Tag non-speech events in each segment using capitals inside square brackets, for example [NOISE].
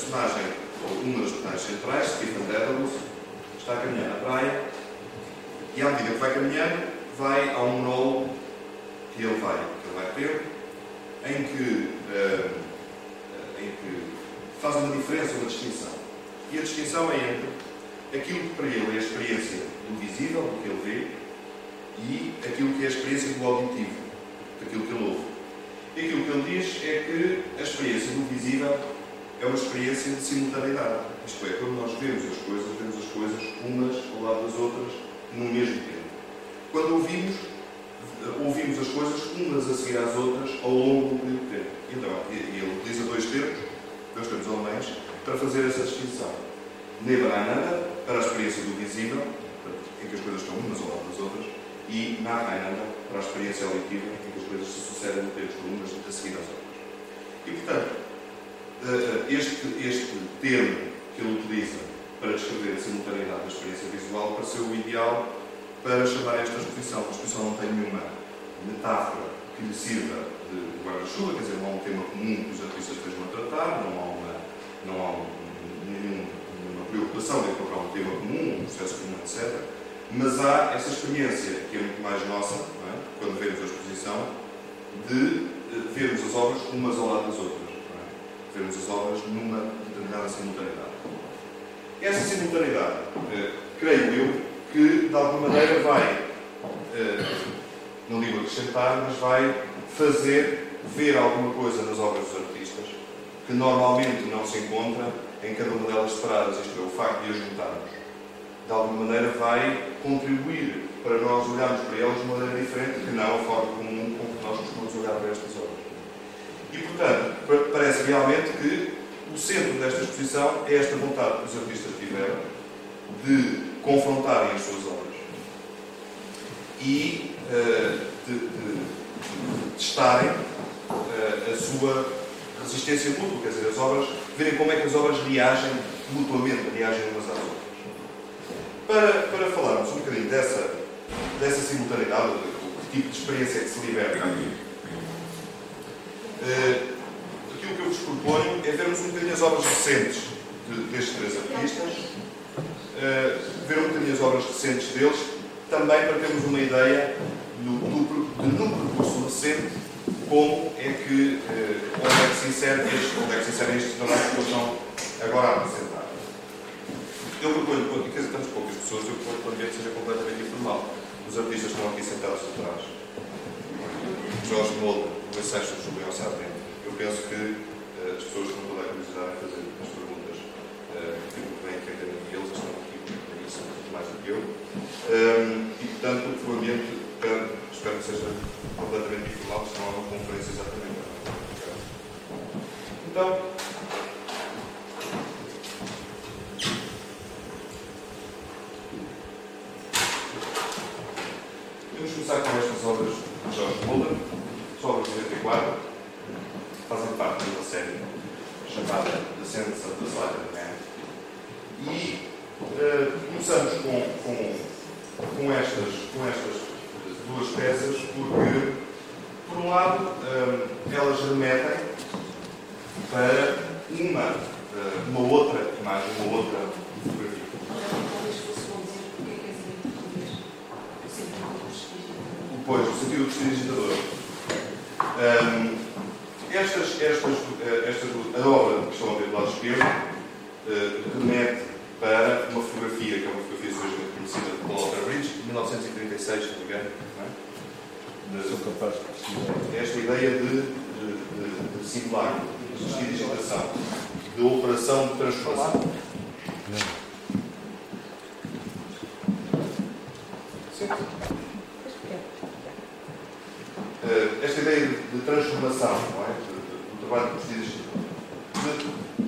personagem, ou uma das personagens centrais, Stephen Dedalus, está a caminhar na praia e, à medida que vai caminhando, vai a um monólogo que ele vai, que ele vai ter, em que, uh, em que faz uma diferença, uma distinção. E a distinção é entre aquilo que para ele é a experiência do visível, do que ele vê, e aquilo que é a experiência do auditivo, daquilo que ele ouve. E aquilo que ele diz é que a experiência do visível é uma experiência de simultaneidade. Isto é, quando nós vemos as coisas, vemos as coisas umas ao lado das outras no mesmo tempo. Quando ouvimos, ouvimos as coisas umas a seguir às outras ao longo do tempo. Então, ele utiliza dois termos, dois termos alemães, para fazer essa distinção. Neberananda, para a experiência do visível, em que as coisas estão umas ao lado das outras, e Narayananda, para a experiência auditiva, em que as coisas se sucedem no tempo, umas a seguir às outras. E, portanto, este, este termo que ele utiliza para descrever a simultaneidade da experiência visual pareceu o ideal para chamar esta exposição. A exposição não tem nenhuma metáfora que lhe sirva de guarda-chuva, quer dizer, não há um tema comum que os artistas estejam a tratar, não há, uma, não há um, nenhum, nenhuma preocupação de encontrar um tema comum, um processo comum, etc. Mas há essa experiência, que é muito mais nossa, é? quando vemos a exposição, de eh, vermos as obras umas ao lado das outras. Vermos as obras numa determinada simultaneidade. Essa simultaneidade, eh, creio eu, que de alguma maneira vai, eh, não digo acrescentar, mas vai fazer ver alguma coisa nas obras dos artistas que normalmente não se encontra em cada uma delas separadas, isto é, o facto de as juntarmos. De alguma maneira vai contribuir para nós olharmos para elas de uma maneira diferente que não a forma comum com que nós costumamos olhar para estas obras. E, portanto, parece realmente que o centro desta exposição é esta vontade que os artistas tiveram de confrontarem as suas obras e uh, de, de, de testarem uh, a sua resistência mútua, quer dizer, as obras, verem como é que as obras reagem mutuamente, reagem umas às outras. Para, para falarmos um bocadinho dessa, dessa simultaneidade, o tipo de experiência que se liberta uh, aquilo que eu vos proponho é vermos um bocadinho as obras recentes de, destes três artistas, uh, ver um bocadinho as obras recentes deles, também para termos uma ideia do, do, de, num percurso recente, como é que, uh, onde é que se insere estes, onde é que inserem trabalhos que estão agora a apresentar. Eu proponho, porque estamos poucas pessoas, eu proponho que o ambiente seja completamente informal. Os artistas estão aqui sentados atrás. Jorge Molde, Luís Seixas, Sargento. Eu penso que uh, as pessoas com toda a curiosidade em fazer as perguntas uh, que bem entendem eles estão aqui para isso mais do que eu. Um, e, portanto, o ambiente, espero, espero que seja completamente informal, senão é uma conferência exatamente. Então, Vamos começar com estas obras de George Muller, de 94, fazem parte de uma série chamada The Sense of the Slighted Man. E uh, começamos com, com, com, estas, com estas duas peças porque, por um lado, uh, elas remetem para uma, uh, uma outra imagem, uma outra fotografia. Pois, o sentido do prestidigitador. Um, estas, estas, estas, a obra que estão a ver do lado esquerdo uh, remete para uma fotografia, que é uma fotografia suavemente conhecida de Paul Bridge, de 1936, se não me engano. Não é? Sou capaz de Esta ideia de, de, de, simulacro, de prestidigitação, de operação de transformação. Sim. Uh, esta ideia de, de transformação, não é? De, de, do trabalho de prestidigitação.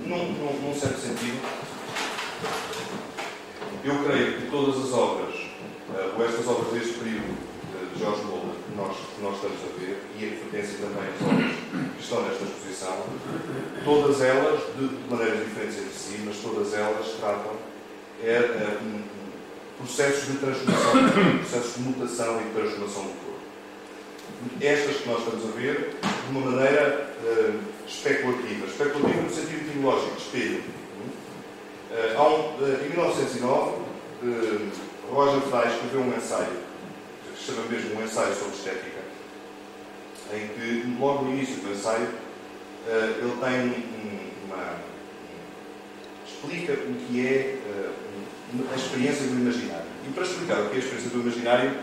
Num, num, num certo sentido, eu creio que todas as obras, uh, ou estas obras deste período uh, de Jorge Moura, que nós, que nós estamos a ver, e em pertencem também que estão nesta exposição, todas elas, de, maneiras diferentes entre si, mas todas elas tratam é, um, processos de transformação, processos de mutação e de transformação do corpo. Estas que nós estamos a ver, de uma maneira uh, especulativa. Especulativa no sentido tipológico de espelho. Um, uh, em 1909, Roger Fry escreveu um ensaio, que se chama mesmo um ensaio sobre estética, em que, logo no início do ensaio, ele tem uma. explica o que é a experiência do imaginário. E para explicar o que é a experiência do imaginário,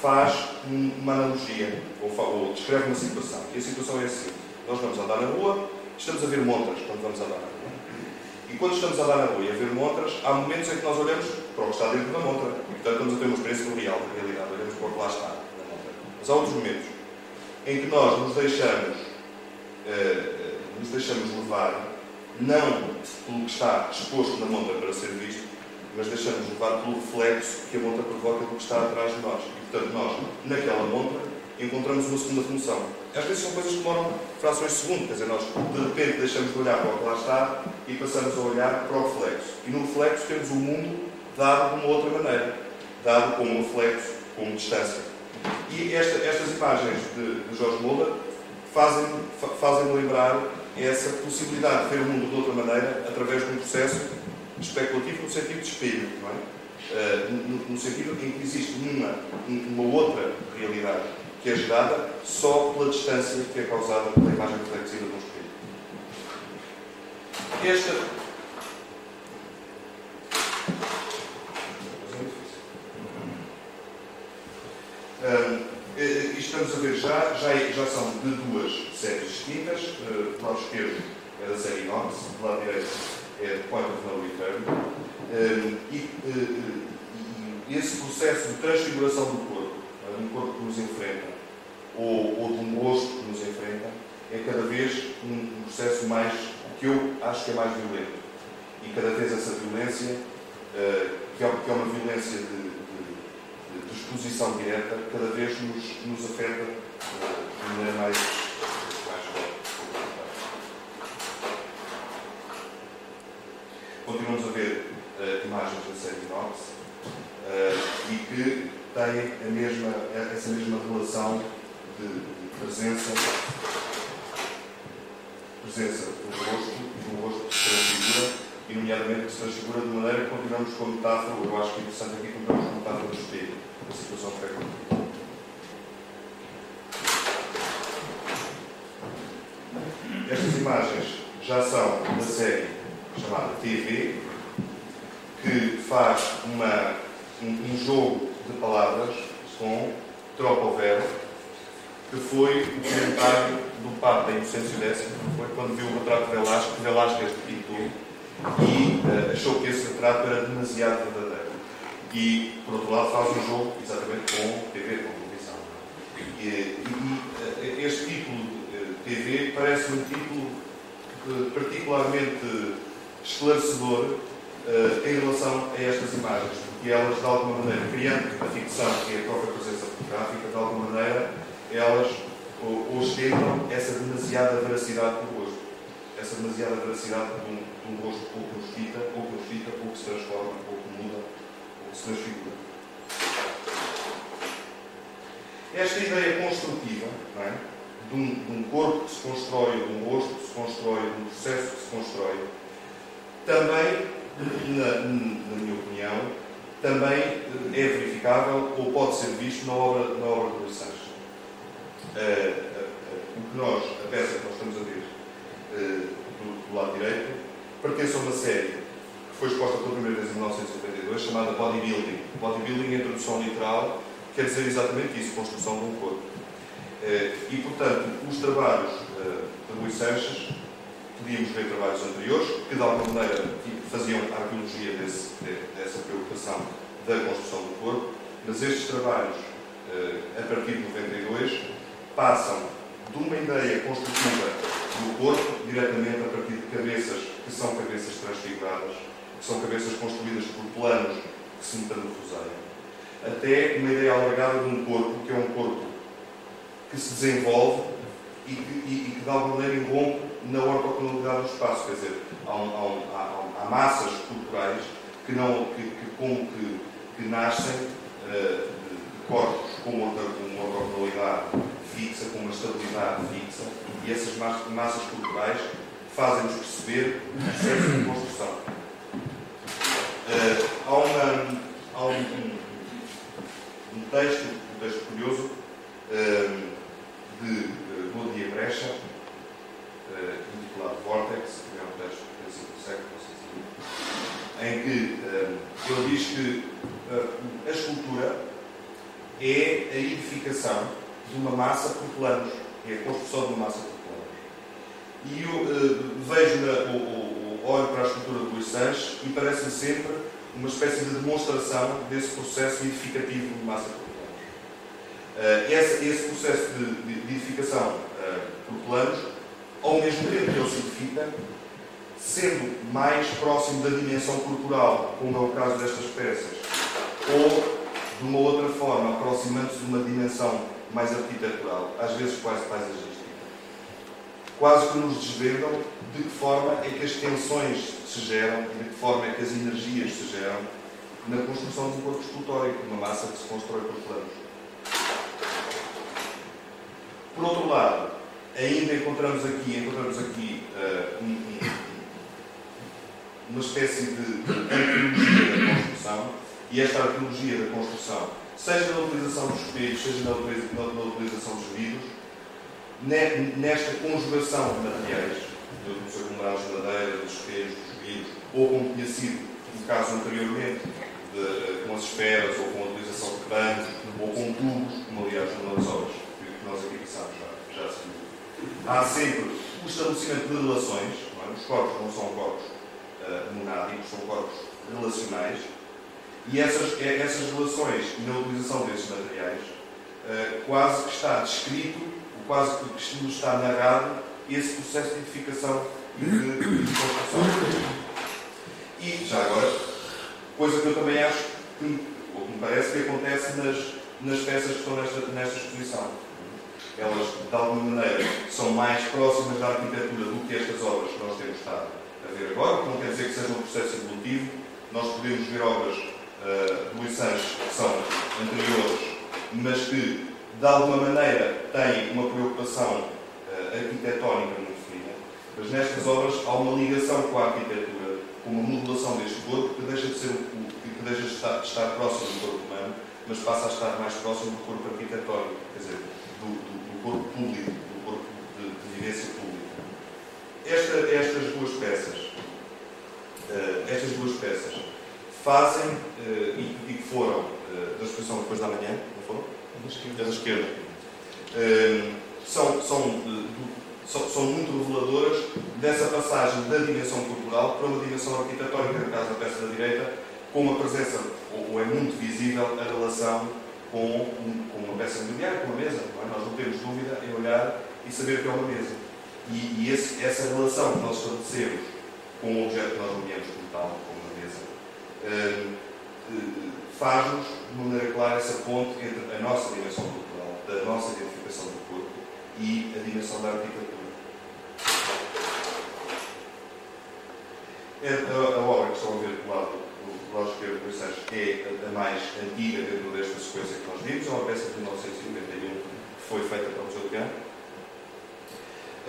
faz uma analogia, ou, descreve uma situação. E a situação é assim: nós vamos andar na rua, estamos a ver montras quando vamos andar na rua. E quando estamos a andar na rua e a ver montras, há momentos em que nós olhamos para o que está dentro da montra. E, portanto, estamos a ter uma experiência real, da realidade. Olhamos para o que lá está na montra. Mas há outros momentos em que nós nos deixamos, uh, nos deixamos levar, não pelo que está exposto na montra para ser visto, mas deixamos levar pelo reflexo que a montra provoca do que está atrás de nós. E, portanto, nós, naquela montra, encontramos uma segunda função. Às vezes são coisas que demoram frações de segundo, quer dizer, nós de repente deixamos de olhar para o que lá está e passamos a olhar para o reflexo. E no reflexo temos o mundo dado de uma outra maneira, dado como reflexo, como distância. E esta, estas imagens de, de Jorge Moura fazem, fazem lembrar essa possibilidade de ver o mundo de outra maneira através de um processo especulativo no sentido de espelho, não é? Uh, no, no, sentido em que existe uma, uma outra realidade que é gerada só pela distância que é causada pela imagem reflexiva de um espelho. Esta. Uh, estamos a ver já, já, já são de duas séries distintas. Uh, do lado esquerdo é da série Inox, do lado direito é de Point of No Return, ehm, e, e, esse processo de transfiguração do corpo, de um corpo que nos enfrenta, ou, ou de um rosto que nos enfrenta, é cada vez um, processo mais, que eu acho que é mais violento. E cada vez essa violência, eh, que, é, que é uma violência de, exposição direta, cada vez nos, nos afeta eh, de maneira mais continuamos a ver uh, imagens da série Inox uh, e que têm a mesma, essa mesma relação de, de presença, presença do rosto e do rosto que transfigura, e nomeadamente que se transfigura de maneira que continuamos com a metáfora, eu acho que é interessante aqui continuamos com a metáfora do espelho, da situação que é Estas imagens já são da série chamada TV, que faz uma, um, um jogo de palavras com Tropovero, que foi o comentário do Papa Inocêncio X, foi quando viu o retrato de Velázquez, que Velázquez pintou, e uh, achou que esse retrato era demasiado verdadeiro. E, por outro lado, faz um jogo exatamente com TV, com televisão. E, e, e este título de TV parece um título eh, particularmente esclarecedor uh, em relação a estas imagens, porque elas, de alguma maneira, criando a ficção, que é a própria presença fotográfica, de alguma maneira, elas ostentam essa demasiada veracidade do rosto. Essa demasiada veracidade de um, um rosto pouco nos fita, pouco nos fita, pouco se transforma, pouco muda, pouco se transfigura. Esta ideia construtiva, é? de, um, de um corpo que se constrói, de um rosto que se constrói, de um processo que se constrói, também, na, na minha opinião, também é verificável ou pode ser visto na obra, na obra de Luís. Uh, uh, uh, o que nós, a peça que nós estamos a ver do, do, lado direito, pertence a uma série que foi exposta pela primeira vez em 1992, chamada Bodybuilding. Bodybuilding, em tradução literal, quer dizer exatamente isso, construção de um corpo. e, portanto, os trabalhos de Luís Sanches podíamos ver trabalhos anteriores que, de alguma maneira, faziam arqueologia desse, dessa preocupação da construção do corpo, mas estes trabalhos, eh, a partir de 92, passam de uma ideia construtiva do corpo diretamente a partir de cabeças que são cabeças transfiguradas, que são cabeças construídas por planos que se metamorfoseiam, até uma ideia alargada de um corpo que é um corpo que se desenvolve e que, e, e que de alguma maneira irrompe na ortogonalidade do espaço, quer dizer, há, um, há, um, há, há massas corporais que, não, que, que, com, que, que nascem uh, de corpos com uma, uma ortogonalidade fixa, com uma estabilidade fixa, e essas massas corporais fazem-nos perceber o processo de construção. Uh, há uma, há um, um, texto, um texto curioso, uh, de Godia Brecha, uh, intitulado Vortex, que é um texto do princípio do século, em que ele diz que a escultura é a edificação de uma massa por planos, é a construção de uma massa por. E eu uh, vejo, na, o, o, olho para a escultura de Luís Sanches e parece-me sempre uma espécie de demonstração desse processo edificativo de massa por planos. Uh, esse, esse, processo de, de, de edificação uh, por planos, ao mesmo tempo que ele se edifica, sendo mais próximo da dimensão corporal, como é o caso destas peças, ou de uma outra forma, aproximando-se de uma dimensão mais arquitetural, às vezes quase paisagística. Quase que nos desvendam de que forma é que as tensões se geram e de que forma é que as energias se geram na construção de um corpo escultórico, uma massa que se constrói por planos. Por outro lado, ainda encontramos aqui, encontramos aqui uh, um, uma espécie de arqueologia da construção, e esta arqueologia da construção, seja na utilização dos espelhos, seja na utilização dos vidros, nesta conjugação de materiais, dos aglomerados de madeira, dos espelhos, dos vidros, ou como tinha sido no caso anteriormente, de, eh, com as esferas, ou com a utilização de panos, ou com tubos, como aliás das obras que nós aqui passamos já, já se viu. Há sempre o estabelecimento de relações, é? os corpos não são corpos uh, monádicos, são corpos relacionais, e essas, é, essas relações na utilização desses materiais, uh, quase que está descrito, quase que nos está narrado, esse processo de edificação e de, de construção. E, já agora, coisa que eu também acho, que, ou que me parece que acontece nas, nas peças que estão nesta, nesta exposição. Elas, de alguma maneira, são mais próximas da arquitetura do que estas obras que nós temos estado a ver agora, que não quer dizer que seja um processo evolutivo. Nós podemos ver obras uh, Luís Sanches que são anteriores, mas que, de alguma maneira, têm uma preocupação uh, arquitetónica muito fina. Mas nestas obras há uma ligação com a arquitetura, com uma modulação deste corpo que deixa de ser que deixa de estar, de estar próximo do corpo humano, mas passa a estar mais próximo do corpo arquitetónico, quer dizer, do, do, do corpo público, do corpo de, de vivência pública. Esta, estas duas peças, uh, estas duas peças fazem, uh, e, que foram da exposição depois da manhã, não foram? Esquerda. Da esquerda. Uh, são, são, são, são, muito reveladoras dessa passagem da dimensão cultural para uma dimensão arquitetónica, no caso da peça da direita, com uma presença, ou, ou é muito visível, a relação com, com uma peça imobiliária, com uma mesa. Não é? Nós não temos dúvida em olhar e saber que é uma mesa. E, e esse, essa relação que nós estabelecemos com o objeto que nós nomeamos como tal, eh, faz-nos, de maneira clara, essa ponte entre a nossa dimensão cultural, da nossa identificação do corpo e a dimensão da arquitetura. É a, a, obra que estão a ver do lado do lado esquerdo do Sanches é a, a mais antiga dentro desta sequência que nós vimos, é uma peça de 1991 que foi feita pelo Museu de Gama.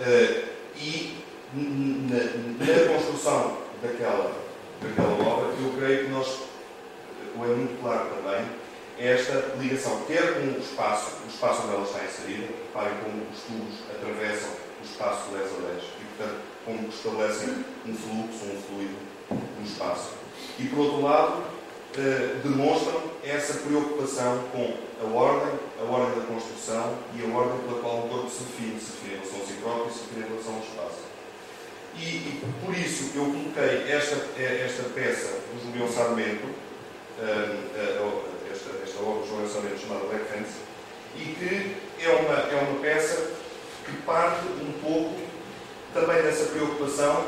Uh, e na, na construção daquela daquela obra, eu creio que nós, ou é muito claro também, esta ligação, quer com o espaço, o espaço onde ela está inserida, reparem como os tubos atravessam o espaço de 10 a 10 e, portanto, como estabelecem um fluxo, um fluido no espaço. E, por outro lado, eh, demonstram essa preocupação com a ordem, a ordem da construção e a ordem pela qual o corpo se define, se define em relação a si próprio e se define em relação ao espaço. E, e, por isso eu coloquei esta, esta peça do Julião Sarmento, esta, esta obra do Julião Sarmento chamada Black Fence, e que é uma, é uma peça que parte um pouco também dessa preocupação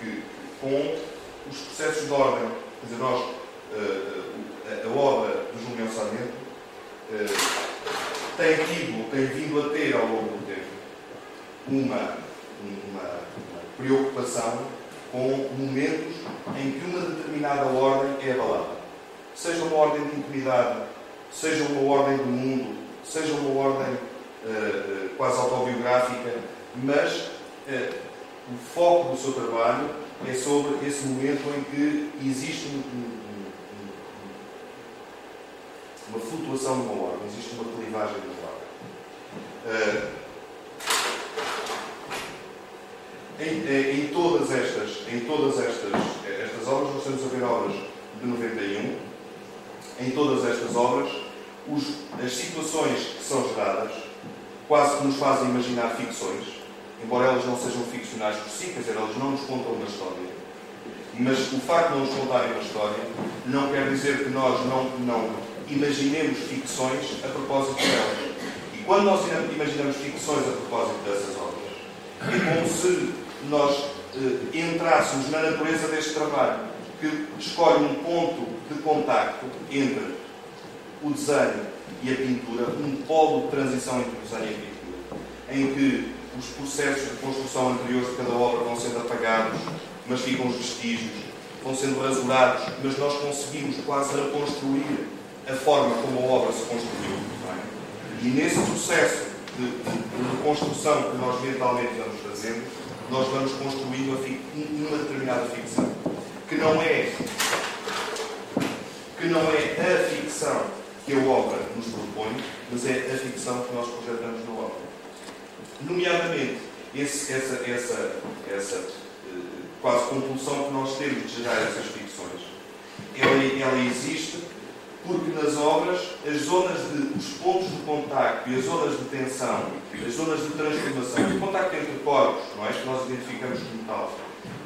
que, com os processos de ordem. Quer dizer, nós, a, a, obra do Julião Sarmento tem tido, tem vindo a ter ao longo do tempo uma uma, uma preocupação com momentos em que uma determinada ordem é abalada. Seja uma ordem de intimidade, seja uma ordem do mundo, seja uma ordem uh, quase autobiográfica, mas uh, o foco do seu trabalho é sobre esse momento em que existe um, um, uma flutuação de uma ordem, existe uma clivagem de uma ordem. Uh, em, em, todas estas, em todas estas, estas obras, nós estamos a ver obras de 91, em todas estas obras, os, as situações que são geradas quase que nos fazem imaginar ficções, embora elas não sejam ficcionais por si, quer dizer, elas não nos contam uma história. Mas o facto de não nos contarem uma história não quer dizer que nós não, não imaginemos ficções a propósito delas. E quando nós imaginamos ficções a propósito dessas obras, é como se nós entrássemos na natureza deste trabalho, que escolhe um ponto de contacto entre o desenho e a pintura, um polo de transição entre o desenho e a pintura, em que os processos de construção anteriores de cada obra vão sendo apagados, mas ficam os vestígios, vão sendo rasurados, mas nós conseguimos quase reconstruir a forma como a obra se construiu. É? E nesse processo de, de, reconstrução que nós mentalmente vamos fazendo, nós vamos construindo uma determinada ficção, que não é que não é a ficção que a obra nos propõe, mas é a ficção que nós projetamos na obra. Nomeadamente, esse, essa, essa, essa eh, quase compulsão que nós temos de gerar essas ficções, ela, ela existe porque nas obras as zonas de, os pontos de contacto e as zonas de tensão, as zonas de transformação, de contacto entre corpos, não é? que nós identificamos como tal,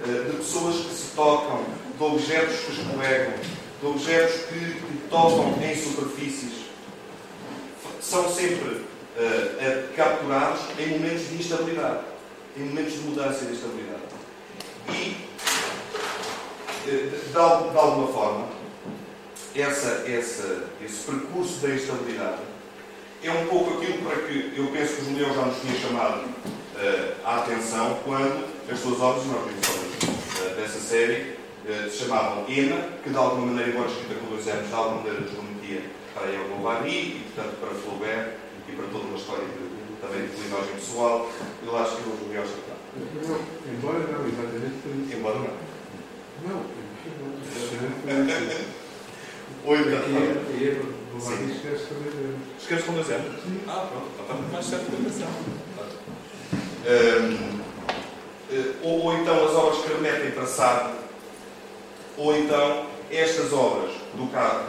eh, de pessoas que se tocam, de objetos que escorregam, de objetos que, que tocam em superfícies, são sempre uh, capturados em momentos de instabilidade, em momentos de mudança e de instabilidade. E, uh, de, de, alguma forma, essa, essa, esse percurso da instabilidade é um pouco aquilo para que eu penso que o Julião já nos tinha chamado uh, a atenção quando as suas obras, nós vimos uh, dessa série, uh, se chamavam EMA, que de alguma maneira, embora escrita com dois anos, de alguma maneira nos remetia para El Bovary e, portanto, para Flaubert e para toda uma história de, também de imagem pessoal. Eu acho que o Julião está. Embora não, exatamente. Embora não. Não, [LAUGHS] Oi, E é Bovary escreve com dois anos. Escreves com dois anos? Sim. Ah, pronto, então está muito mais certo da educação. Um, ou, ou então as obras que remetem para Sade, ou então estas obras, do caso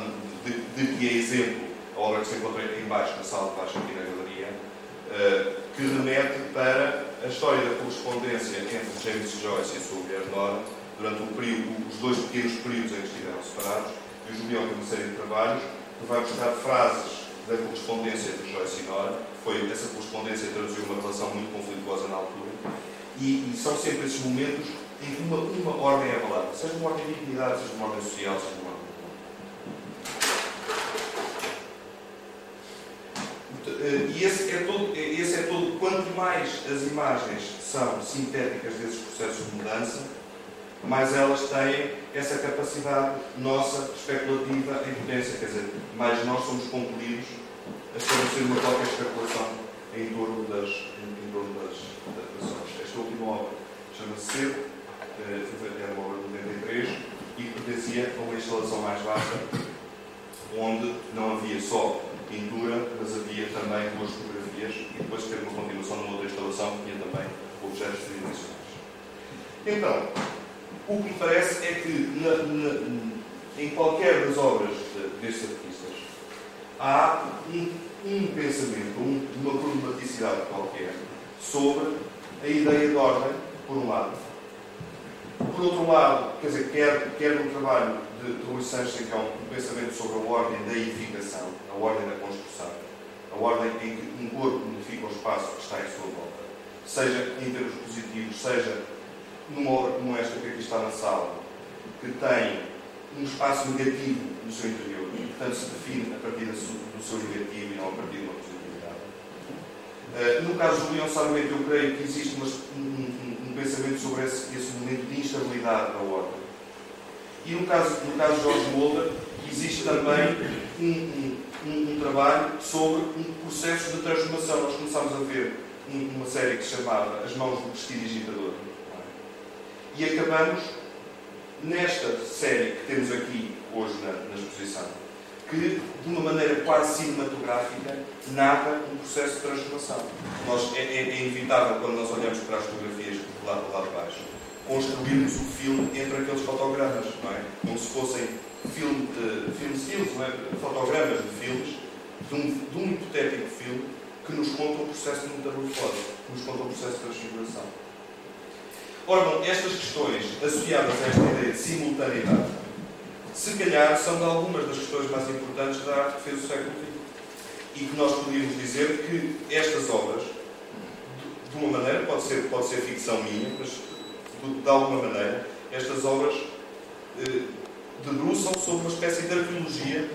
de, de, que é exemplo, a obra que se encontra em baixo, na sala de baixo aqui na galeria, uh, que remete para a história da correspondência entre James Joyce e a sua mulher Nora, durante o período, os dois pequenos períodos em que estiveram separados, e o Julião tem uma série de trabalhos que vai buscar frases da correspondência entre Joyce e Nora, foi essa correspondência traduziu uma relação muito conflituosa na altura, e, e, são sempre esses momentos em que uma, uma ordem é abalada, seja uma ordem de dignidade, seja uma ordem social, seja uma ordem eh, e esse é, todo, esse é todo, quanto mais as imagens são sintéticas desses processos de mudança, mais elas têm essa capacidade nossa especulativa em potência, quer dizer, mais nós somos compelidos a estabelecer uma qualquer especulação em torno das, em, em torno das, ações. Esta última obra chama-se Cedo, eh, era uma obra de 93 e pertencia a uma instalação mais vasta, onde não havia só pintura, mas havia também duas fotografias e depois teve uma continuação numa outra instalação que tinha também objetos tridimensionais. Então, o que parece é que na, na, em qualquer das obras destes artistas há um, um pensamento, um, uma problematicidade qualquer sobre a ideia de ordem, por um lado. Por outro lado, quer dizer, quer, quer no trabalho de, de Rui Sanches, que é um, um pensamento sobre a ordem da edificação, a ordem da construção, a ordem em que um corpo modifica o espaço que está em sua volta, seja em termos positivos, seja numa obra como esta que aqui está na sala, que tem um espaço negativo no seu interior e, portanto, se define a partir do seu negativo e não a partir de uma positividade. Uh, no caso do Leão Sarmento, eu creio que existe um, um, um, pensamento sobre esse, esse, momento de instabilidade da ordem. E no caso, no caso de George Mulder, existe também um, um, trabalho sobre um processo de transformação. Nós começámos a ver uma série que se chamava As Mãos do Prestidigitador E acabamos nesta série que temos aqui hoje na, na exposição, que de uma maneira quase cinematográfica narra um processo de transformação. Nós, é, é, é inevitável quando nós olhamos para as fotografias lá, lá de baixo construirmos o filme entre aqueles fotogramas, não é? Como se fossem filme, uh, film stills, não é? fotogramas de filmes, de um, de um hipotético filme que nos conta o processo de metamorfose, que nos conta o processo de transfiguração. Ora estas questões associadas a esta ideia de simultaneidade, se calhar são de algumas das questões mais importantes da arte que fez o século XX. E que nós podíamos dizer que estas obras, de uma maneira, pode ser, pode ser ficção minha, mas de, de alguma maneira, estas obras eh, debruçam sobre uma espécie de arqueologia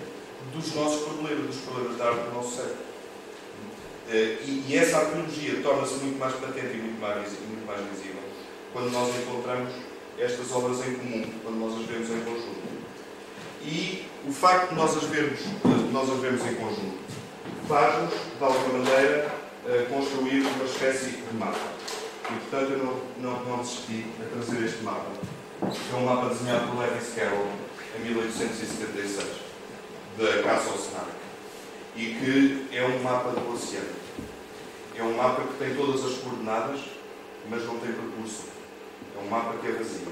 dos nossos problemas, dos problemas da arte do nosso século. Eh, e, e, essa arqueologia torna-se muito mais patente e muito mais, muito mais visível quando nós encontramos estas obras em comum, quando nós as vemos em conjunto. E o facto de nós as vermos, nós as vermos em conjunto faz-nos, de alguma maneira, eh, construir uma espécie de mapa. E, portanto, eu não, não, não desisti a trazer este mapa. É um mapa desenhado por Lewis Carroll em 1876, da Caça ao Snark. E que é um mapa do oceano. É um mapa que tem todas as coordenadas, mas não tem percurso. É um mapa que é vazio.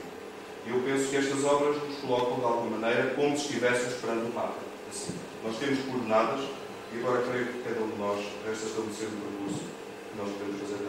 E eu penso que estas obras nos colocam, de alguma maneira, como se estivéssemos esperando um mapa. Assim, nós temos coordenadas e agora creio que cada um de nós resta estabelecer o percurso que nós podemos fazer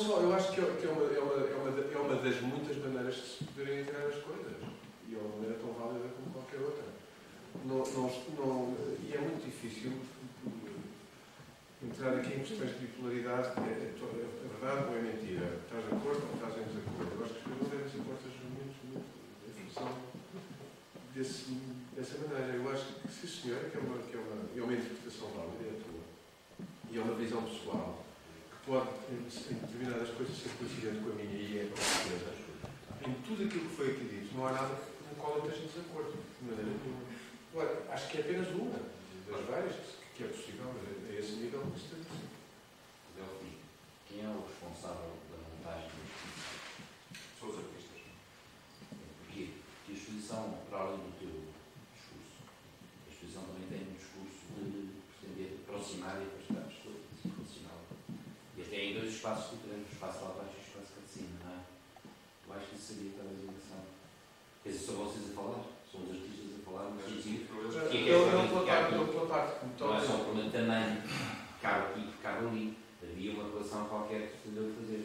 só, eu acho que é, que é, uma, é, uma, é, uma, é uma das muitas maneiras de se poderem encarar as coisas. E é uma maneira tão válida como qualquer outra. Não, não, não, e é muito difícil entrar aqui em questões de bipolaridade, é, é, é verdade ou é mentira? Estás de acordo ou estás em desacordo? Eu acho que as pessoas devem ser postas muito, muito em função desse, dessa maneira. Eu acho que, sim senhor, que é uma, que é uma, é uma interpretação válida, é a tua. E é uma visão pessoal pode, em, em determinadas coisas, ser coincidente com a minha e é com certeza. Em tudo aquilo que foi aqui dito, não há nada com o qual eu esteja desacordo, de maneira nenhuma. Agora, acho que é apenas uma das várias que é possível, mas a esse nível que se tem Delfim, quem é o responsável da montagem exposição? São os artistas. Porquê? Porque a exposição, para além do teu discurso, a exposição também tem um discurso de pretender aproximar e afastar as pessoas, funcional. E até em dois espaços diferentes, o espaço lá abaixo e o espaço cá de cima, não é? Eu acho que isso seria talvez engraçado. Quer dizer, são vocês a falar, são os artistas a falar, mas sim, que é que é Eu, exatamente pela parte, eu, pela parte que me não é só um problema de tamanho, cabe aqui, cabe ali. Havia uma relação qualquer que se deu a fazer.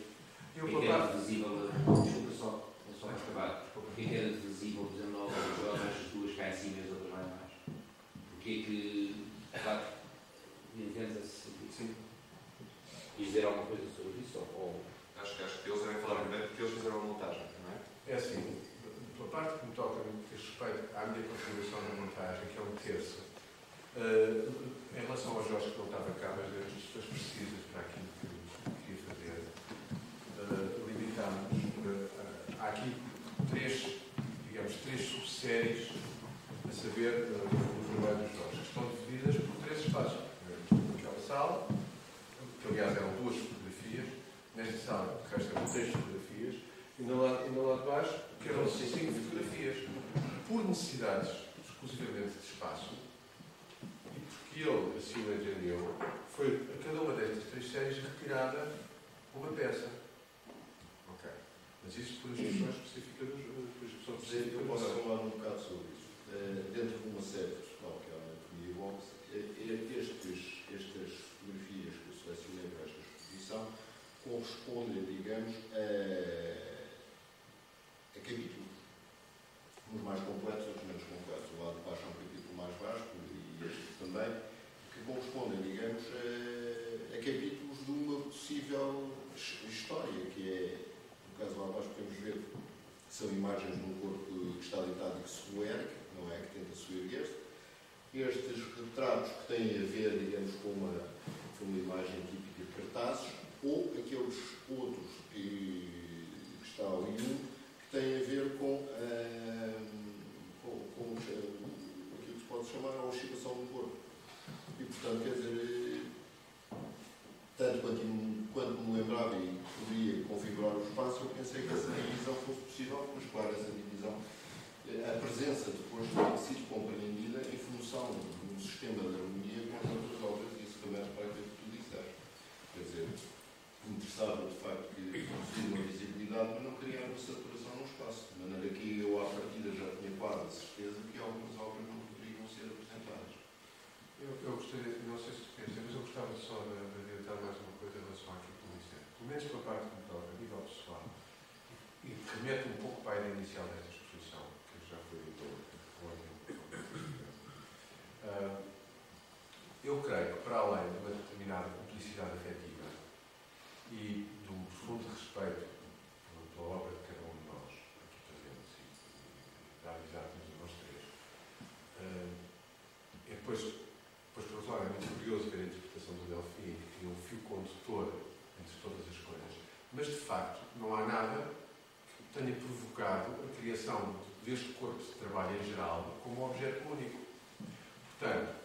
eu, O que era visível, desculpa só, é só para acabar. O que é era visível, por exemplo, ao jovens, as duas cá em cima e as outras lá em baixo? Porquê que, claro, sentido? sim, dizer alguma coisa sobre isso? Ou, acho, que- acho que eles devem falar primeiro porque eles fizeram a montagem, não é? é assim, pela parte que me toca no que diz respeito à minha contribuição na montagem, que é um terço, eh, em relação ao Jorge que não estava cá, mas das pessoas precisas para aquilo que eu queria fazer, eh, limitámos, eh, há aqui três, digamos, três subséries a saber eh, o trabalho dos Jorge, que estão divididas por três espaços. Aquela sala, que aliás eram duas fotografias, nesta sala restam três fotografias, e no lado, e no lado de baixo, que eram cinco fotografias, por necessidades exclusivamente de espaço, e porque ele assim o entendeu, foi a cada uma destas três séries retirada uma peça. Ok. Mas isso por instruções específicas dos instruções Eu posso falar um bocado sobre isso. Eh, dentro de uma série pessoal que é a Anatomia Box, eh, eh, estes, estas fotografias que eu selecionei para esta exposição correspondem, digamos, a, a capítulos. Uns mais completos, outros menos completos. O lado de baixo é um capítulo mais vasto e este também, que correspondem, digamos, a, a capítulos de uma possível his- história, que é, no caso lá abaixo podemos ver são imagens de um corpo que está deitado e que se ergue, não é? Que tenta se erguer-se. Estes retratos que têm a ver, digamos, com uma, com uma imagem típica de cartazes, ou aqueles outros que, que está ali um, que têm a ver com, ah, com, com os, ah, aquilo que se pode chamar a oscilação do corpo. E, portanto, quer dizer, tanto quanto, quanto me lembrava e podia configurar o espaço, eu pensei que essa divisão fosse possível, mas claro, essa divisão, eh, a presença depois tem sido compreendida em função de um sistema de harmonia com as outras obras, e isso também repara aquilo que tu disseste. Quer dizer, interessava de facto que produzir uma visibilidade, mas não criar uma saturação no espaço, de maneira que eu à partida já tinha quase a certeza que algumas obras não poderiam ser apresentadas. Eu, eu gostaria, não sei se tu queres dizer, mas eu gostava só de, de adiantar mais uma coisa em relação àquilo que tu disseste. Pelo menos pela parte que me toca, a nível pessoal, e remete ideia inicial desta exposição, que já foi dito ontem. Ah, eu creio que, para além de uma determinada cumplicidade afetiva e de um profundo respeito pela obra de cada um de nós, aqui presentes, e da amizade de nós três, e depois Pois, por outro lado, é muito curioso ver a interpretação do Delfim, que cria um fio condutor entre todas as coisas. Mas, de facto, não há nada que tenha provocado a criação deste corpo de trabalho em geral como objeto único. Portanto,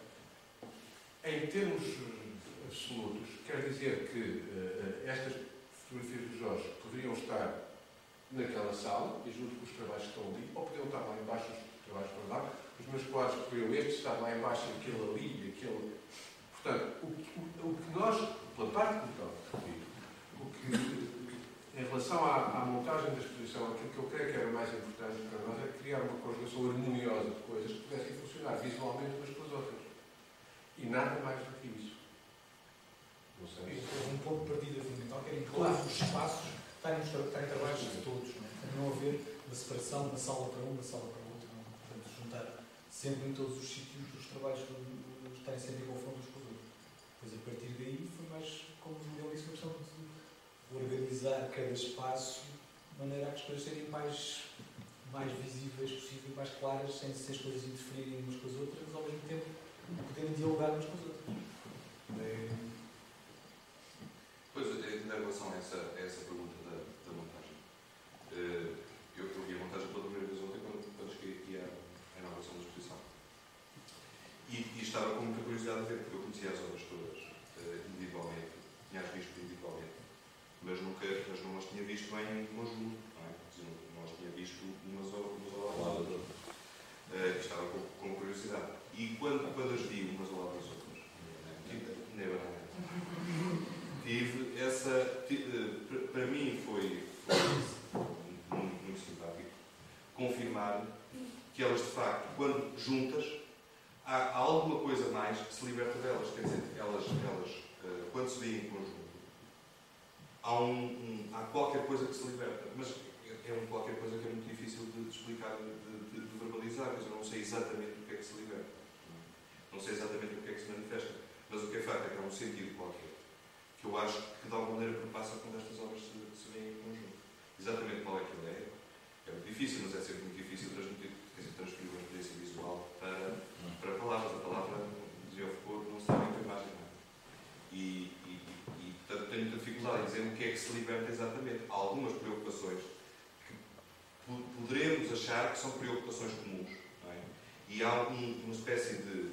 em termos eh, absolutos, quer dizer que eh, estas fotografias do Jorge poderiam estar naquela sala, e junto com os trabalhos que estão ali, ou podiam estar lá embaixo os trabalhos estão lá, os meus quadros poderiam este estar lá embaixo, aquele ali, aquele... Portanto, o, o, o que nós, pela parte que me toca, repito, o que, em relação à, à montagem da exposição, aquilo que eu creio que era mais importante para nós é criar uma conjugação harmoniosa de coisas que pudessem funcionar visualmente umas com as outras. E nada mais do que isso. Não sei. Houve um ponto de partida fundamental que terem todos os espaços, estarem, estarem trabalhos de todos, não, é? não haver uma separação, uma sala para um, uma sala para outro, não. portanto, juntar sempre em todos os sítios os trabalhos estarem sempre em confronto uns com os outros. Depois, a partir daí, foi mais, como ele disse, uma questão de organizar cada espaço de maneira a que as coisas serem mais, mais visíveis possível, mais claras, sem, sem as coisas interferirem umas com as outras, mas ao mesmo tempo poderem dialogar umas com as outras. É, Pois, na relação a essa, a essa pergunta da, da montagem, eh, eu, eu vi a montagem pela primeira vez ontem quando, quando cheguei aqui à, inauguração da exposição. E, e estava com muita curiosidade a ver, porque eu conhecia as obras todas eh, individualmente, tinha as visto individualmente, mas nunca mas não as tinha visto em conjunto, não é? Quer dizer, não as tinha visto umas ao umas ao lado das outras. Eh, e estava com, com curiosidade. E quando, quando as vi umas ao lado das outras, tive, never, tive essa. tive, para- para mim foi, foi muito, muito simpático confirmar que elas, de facto, quando juntas, há, há alguma coisa mais que se liberta delas. Quer dizer, elas, elas eh, quando se veem em conjunto, há, um, um- há qualquer coisa que se liberta. Mas é um qualquer coisa que é muito difícil de, de explicar, de, de- de verbalizar. Dizer, eu não sei exatamente o que é que se liberta. Não sei exatamente o que é que se manifesta. Mas o que é facto é que há um sentido qualquer que eu acho que de alguma maneira perpassa quando estas obras se, se veem em conjunto. Exatamente qual é que ele é, é muito difícil, mas é sempre muito difícil transmitir, quer dizer, transferir uma experiência visual para, para palavras. A palavra, dizia Foucault, não está bem com a imagem. É? E, e, e, e, portanto, tenho dificuldade em dizer o que é que se liberta exatamente. Há algumas preocupações que po- poderemos achar que são preocupações comuns. É? E há um- uma espécie de,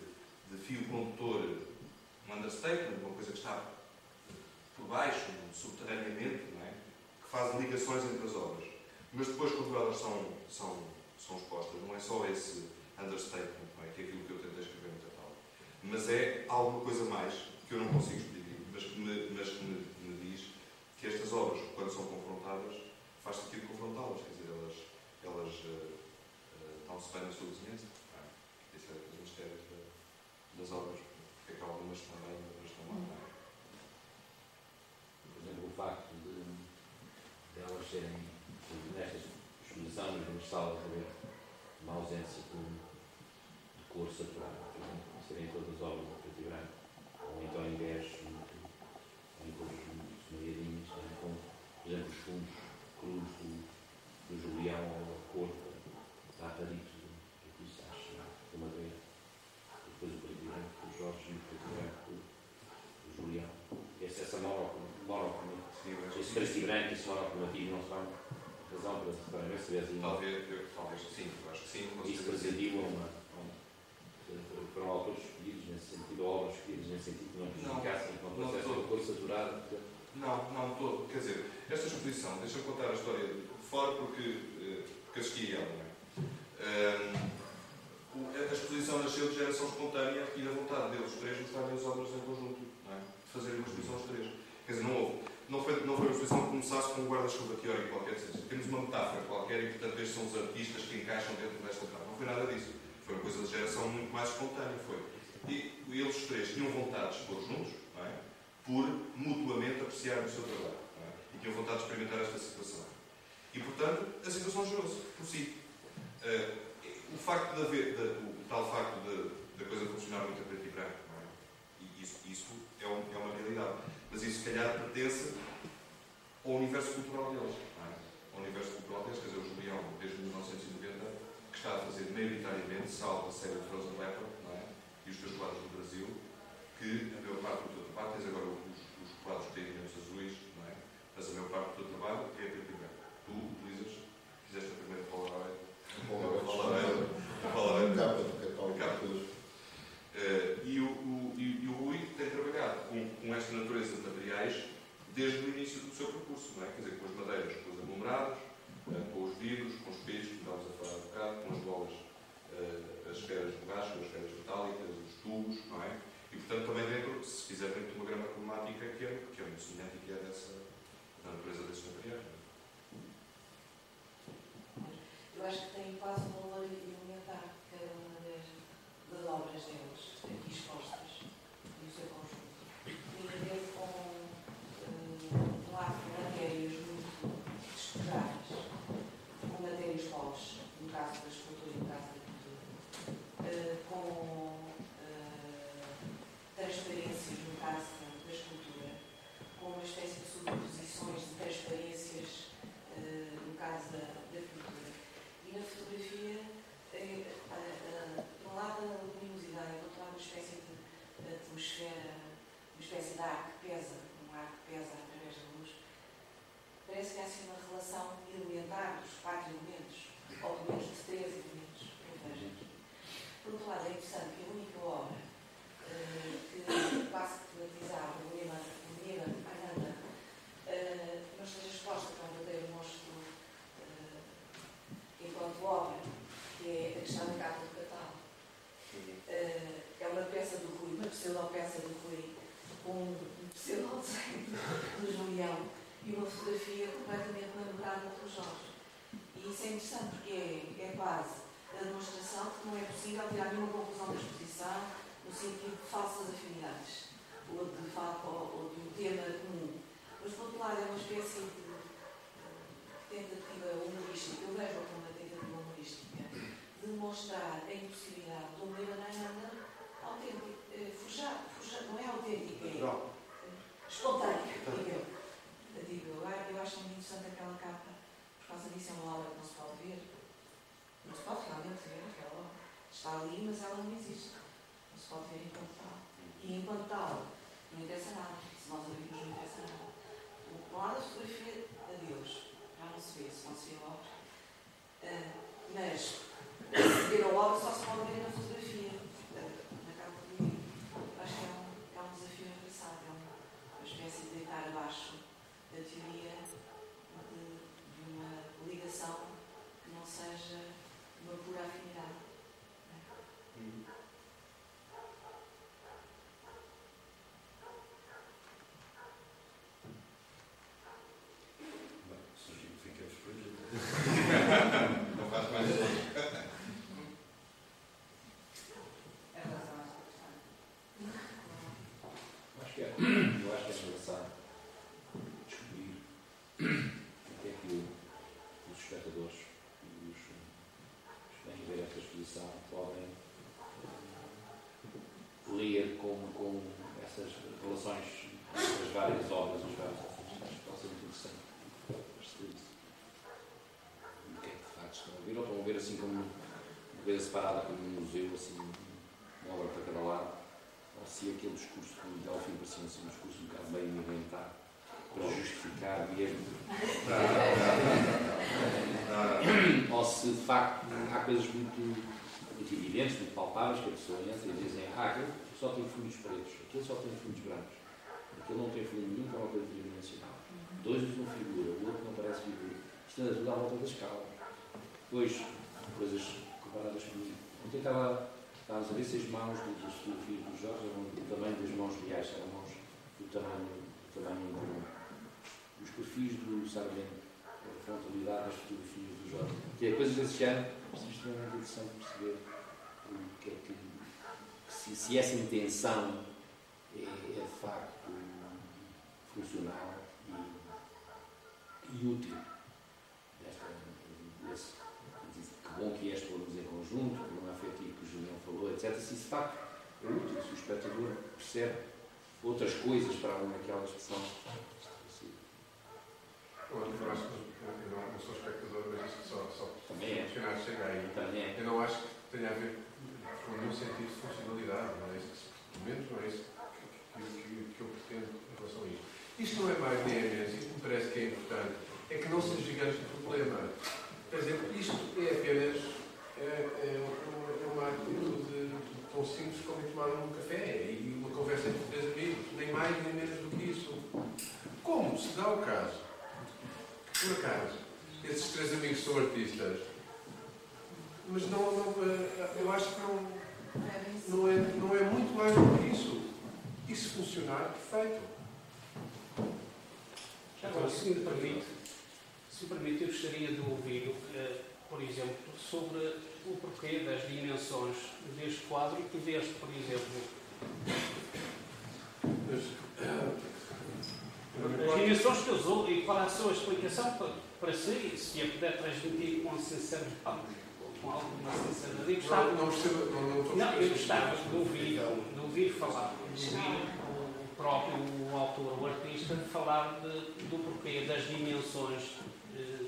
de fio condutor, um understatement, uma coisa que está por baixo, subterraneamente, é? que faz ligações entre as obras. Mas depois, quando elas são, são, são expostas, não é só esse understatement, é? que é aquilo que eu tentei escrever no catálogo, mas é alguma coisa mais que eu não consigo explicar, mas que me, mas que me, que estas obras, quando são confrontadas, faz sentido confrontá-las, quer dizer, elas, elas eh, eh, dão-se bem na sua vizinhança. é? Esse é um dos mistérios da- das obras, porque é que algumas estão bem outras estão mal. é? Por exemplo, o facto de, de elas serem, nesta exposição, nas salas, haver uma ausência de, de cor saturada, por exemplo, serem todas obras a preto e branco, ou então em bege, muito, em cores muito esmagadinhas, não é? com, por exemplo, os fundos cruz do, do Julião ou a cor da Raparitos, do, do Pistache, não é? do Madeira. E depois o preto e branco do Jorge e o preto e branco do, do Julião. Essa, essa monocronia, Sim, eu esse que branco, esse monocromativo não será uma razão para se se tivesse Talvez, eu, talvez sim, eu acho que sim. isso presidiu uma, uma- foram autores escolhidos nesse sentido, ou obras escolhidas nesse sentido, que não prejudicassem, que não não trouxessem uma cor saturada. Não, não todo. Quer dizer, esta exposição, deixa-me contar a história fora porque, eh, porque assisti a ela. Não é? A exposição nasceu de geração espontânea e da vontade deles três mostrarem as obras em conjunto, não é? de fazerem uma exposição os três. Quer dizer, não houve. Não foi, não foi uma exposição que começasse com um guarda-chuva teórico qualquer, temos uma metáfora qualquer e, portanto, estes são os artistas que encaixam dentro desta metáfora. Não foi nada disso. Foi uma coisa de geração muito mais espontânea. Foi. E eles os três tinham vontade de expor juntos, é? por mutuamente apreciar o seu trabalho. é? E tinham vontade de experimentar esta situação. E, portanto, a situação gerou-se por si. Eh, o facto de haver, de- o tal facto da coisa funcionar muito a preto e branco, é? E isso, isso é, um- é uma realidade. Mas isso, se calhar, pertence ao universo cultural deles. É? Ao universo cultural deles, quer dizer, o Julião, desde 1990, que está a fazer maioritariamente, salvo a série de Frozen Leopard, não é? E os teus quadros do Brasil, que a maior parte do teu trabalho, tens agora os, os quadros que têm azuis, não é? Mas a maior parte do teu trabalho é a preto e branco. Tu utilizas, fizeste a primeira Polaroid, Polaroid, capa do catálogo e, o, Rui tem trabalhado com, com esta natureza desde o início do seu percurso, não é? Quer dizer, com as madeiras, com os aglomerados, eh, com os vidros, com os espelhos, que estávamos a falar há bocado, com as bolas, eh, as esferas de borracha, as esferas metálicas, os tubos, não é? E, portanto, também dentro, se fizer dentro de uma grama cromática que é, que é muito semelhante e que é dessa, da natureza não é? Eu acho que tem quase um valor elementar cada uma das, das obras deles, aqui expostas, uma espécie de arco. Com um pseudo-desenho [LAUGHS] do Julião e uma fotografia completamente elaborada pelo Jorge. E isso é interessante porque é, é quase a demonstração de que não é possível tirar nenhuma conclusão da exposição no sentido de falsas afinidades ou de, fa- ou, de um tema comum. Mas, por outro lado, é uma espécie de tentativa humorística, eu vejo como uma tentativa humorística, de demonstrar a impossibilidade de um Leonardo autêntico, forjado, forjado, não é autêntico, é espontâneo, digo eu. Digo eu, acho muito interessante aquela capa, por causa disso é uma obra que não se pode ver. Não se pode realmente ver aquela obra. Está ali, mas ela não existe. Não se pode ver enquanto tal. E enquanto tal, não interessa nada. Se nós a vimos, não interessa nada. O lado da fotografia, adeus. Já não se vê, se não se vê a obra. Ah, mas, se ver a obra só se pode ver na fotografia. ah, Na capa do livro. Acho que é um, é um desafio engraçado. É uma, de deitar abaixo da teoria de, de uma ligação que não seja uma pura afinidade. Bem, sugiro que fiquemos por aqui. Não faz mais É razão esta questão. Eu acho que é, eu acho que é engraçado descobrir o que é que o- os espectadores e os, os que vêm ver esta exposição podem eh, ler com, com essas relações entre as várias obras, os vários artistas. Acho que pode ser muito interessante perceber isso. E o que é que de facto estão a ver, ou estão a ver assim como separada como um museu, assim, uma obra para cada lado ou se aquele discurso do Delfim parecia assim, um discurso um bocado bem inventado para justificar mesmo, ou se de facto há coisas muito, muito evidentes, muito palpáveis que a pessoa entra e dizem ah, aquele só tem fundos pretos, aquele só tem fundos brancos, aquele não tem fundo nenhum, que é uma coisa tridimensional. Dois usam figura, o outro não parece figura. Isto anda tudo à volta da escala. Depois, coisas comparadas comigo. Ontem estava Estávamos a ver se as mãos do- das fotografias do Jorge eram do tamanho das mãos reais, eram mãos do tamanho, do tamanho comum. Os perfis do Sargento, a frontalidade das fotografias do Jorge. Que é coisas desse género, é extremamente interessante perceber o que é que se, se essa intenção é, é de facto funcional e, e útil. Desta, desse, que bom que é conjunto, o problema afetivo que o Julião falou, etc. Se isso de facto é útil, se o espectador percebe outras coisas para além daquela expressão estabelecida. Eu acho que que eu não, não sou espectador, mas isto só, só Também é. chega aí. Também é. Eu não acho que tenha a ver com nenhum sentido de funcionalidade, não é isso que, pelo menos não é isso que, que, que- que eu pretendo em relação a isto. Isto não é mais nem é menos, isto me parece que é importante, é que não seja gigante o problema. Quer dizer, isto é apenas é, é é uma atitude tão simples como tomar um café e uma conversa entre três amigos, nem mais nem menos do que isso. Como se dá o caso, por acaso, esses três amigos são artistas, mas não, não, eh, eu acho que não, Não é não, é, é muito mais do que isso. E se funcionar, perfeito. Já agora, se me permite, se me permite, eu gostaria de ouvir, eh, por exemplo, sobre o porquê das dimensões deste quadro e deste, por exemplo, as dimensões que usou e qual é a sua explicação para, para si, se a puder transmitir com sinceridade, com alguma sinceridade. Gostava- não, não não, eu gostava de ouvir, de ouvir falar, de ouvir o próprio autor, o artista, falar de- do porquê das dimensões eh,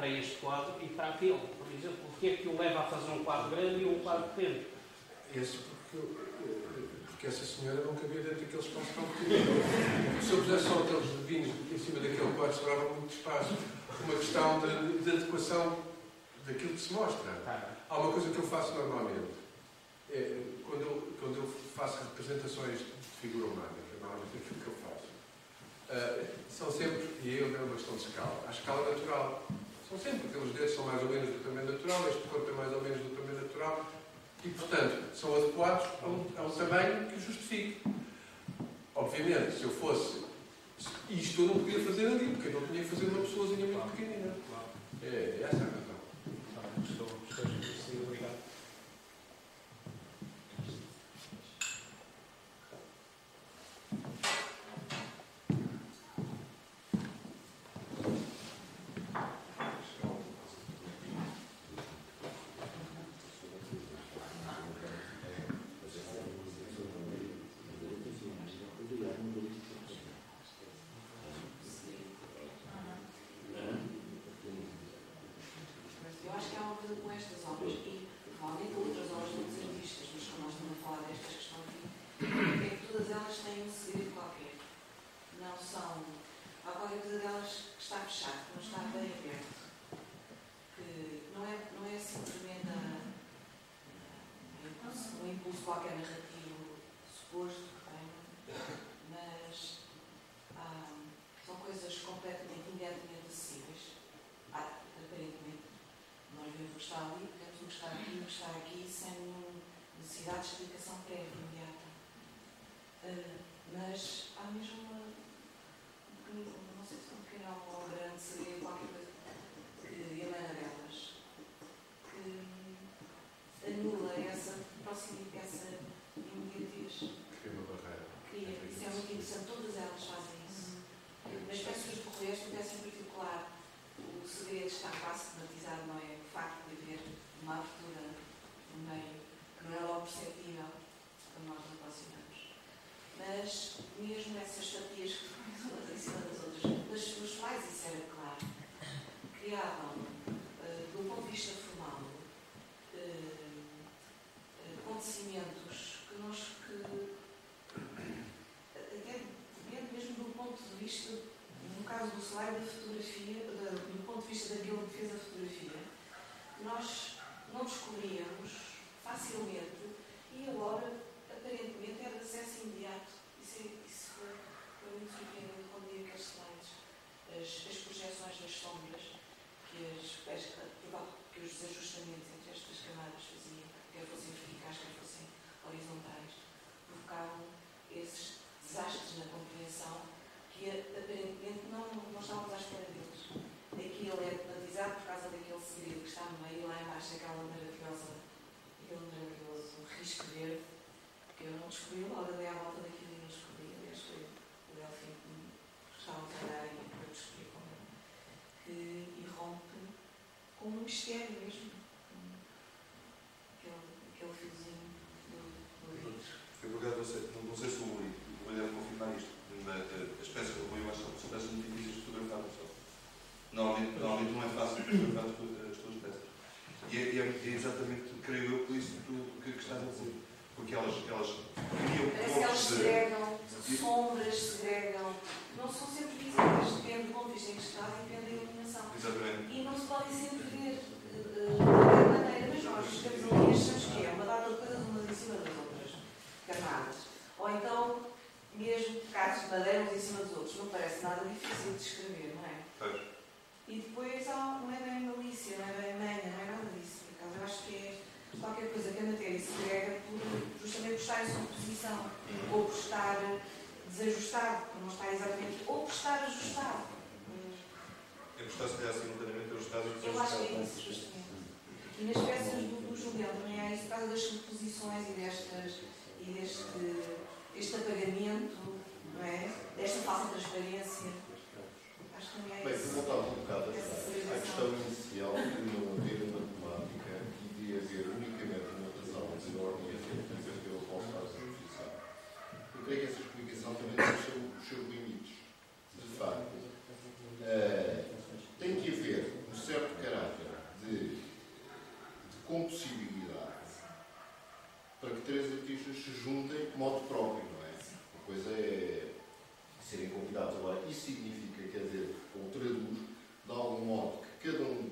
para este quadro e para aquele. Por exemplo, o que é que o leva a fazer um quadro grande e um quadro pequeno? Esse porque, eu- porque essa senhora não cabia dentro daquele espaço tão pequeno. Se eu pusesse só aqueles vinhos em cima daquele quadro, sobrava muito espaço. Uma questão de, de adequação daquilo que se mostra. Tá, Há uma coisa que eu faço normalmente. É, faço representações de figura humana, que normalmente é aquilo que eu faço, uh, são sempre, e eu dei uma questão de escala, à escala natural. São sempre, aqueles dedos são mais ou menos do tamanho natural, este corpo é mais ou menos do tamanho natural, e, portanto, são adequados a um, a um tamanho que justifique. Obviamente, se eu fosse. Isto eu não podia fazer ali, porque eu não tinha que fazer uma pessoazinha muito pequenina. É, essa é a razão. Estou, estou esclarecido, obrigado. Eu acho que há uma coisa com estas obras e provavelmente outras obras não ser vistas, mas como nós estamos a falar destas que estão aqui, é que todas elas têm um segredo qualquer. Não são. Há qualquer coisa delas que está fechado, que não está bem aberto. Que não é, não é simplesmente a- a- um impulso qualquer narrativo suposto que tem, mas ah, são coisas completamente, imediatamente acessíveis. Ah, aparentemente. Nós vemos o que está ali, podemos o que está aqui, sem necessidade de explicação prévia imediata. Ah, mas há mesmo uma, um pequenino, não sei se é um pequeno ou um grande, seria qualquer coisa que emana delas, que anula essa proximidade, essa imediatez. Cria uma barreira. Cria. Isso é muito interessante, todas elas fazem isso. Nas peças do Correio, peça em particular, o segredo está quase tematizado, não é? O facto de haver uma abertura no meio, que não é logo perceptível quando nós nos aproximamos. Mas, mesmo essas fatias que ficam umas em cima das outras, nas suas quais isso era claro, criavam, eh, do ponto de vista formal, eh, eh, acontecimentos que nós que até depende mesmo do ponto de vista, slide da fotografia, da- do ponto de vista daquele que fez a fotografia, nós não descobríamos facilmente e agora, aparentemente, é de acesso imediato. Isso, é- isso foi, foi muito surpreendente quando vi aqueles slides. As, as projeções das sombras que, as, as, que os desajustamentos entre estas camadas faziam, quer fossem verticais, quer fossem horizontais, provocavam esses desastres na compreensão que aparentemente não, não estávamos à espera deles. Aquilo é tematizado por causa daquele segredo que está no embaixo aquela maravilhosa, aquele maravilhoso risco verde que eu não descobri logo, andei à volta daquilo e não descobri. Aliás, foi o Delfim que me estava a trabalhar e eu descobri como é. Que irrompe como um mistério mesmo. Aquele, aquele fiozinho do, do vidro. Eu, por acaso, não sei, não, sei se o deve confirmar isto, mas eh, as peças do Rui eu acho que são peças muito difíceis de fotografar, não são? Normalmente, normalmente não é fácil de fotografar as tuas, as tuas peças. E é, e é- é exatamente, creio eu, por isso que, tu, que, que estás a dizer. Porque elas, elas criam Parece que elas pontos de... segregam, sombras segregam, não são sempre visíveis, depende do ponto de vista em que está e depende da iluminação. Exatamente. E não se podem sempre ver eh, eh, de qualquer maneira, mas nós estamos ali e achamos que é uma data de coisas umas em cima das outras, camadas. Ou então, mesmo casos de madeira uns em cima dos outros, não parece nada difícil de escrever, não é? Pois. E depois há- não é bem malícia, não é bem manha, não é nada eu acho que é qualquer coisa que a matéria segrega por, justamente por estar em sobreposição, ou por estar desajustado, por não estar exatamente, ou por estar ajustado. É por estar, se calhar, simultaneamente ajustado e Eu acho que é desajustado. isso, justamente. E nas peças do, do Julião também há isso por causa das sobreposições e, destas, e deste, deste apagamento, não é? Desta falsa transparência. Acho que também é Bem, isso. voltar um bocado. À questão inicial haver matemática e de haver unicamente uma razão de ordem efetiva pelo qual faz a justiça. Eu creio que essa explicação também tem os seus, limites. De facto, eh, tem que haver um certo caráter de, de compossibilidade para que três artistas se juntem de modo próprio, não é? Uma coisa é serem convidados agora. Isso significa, quer dizer, ou traduz, de algum modo, que cada um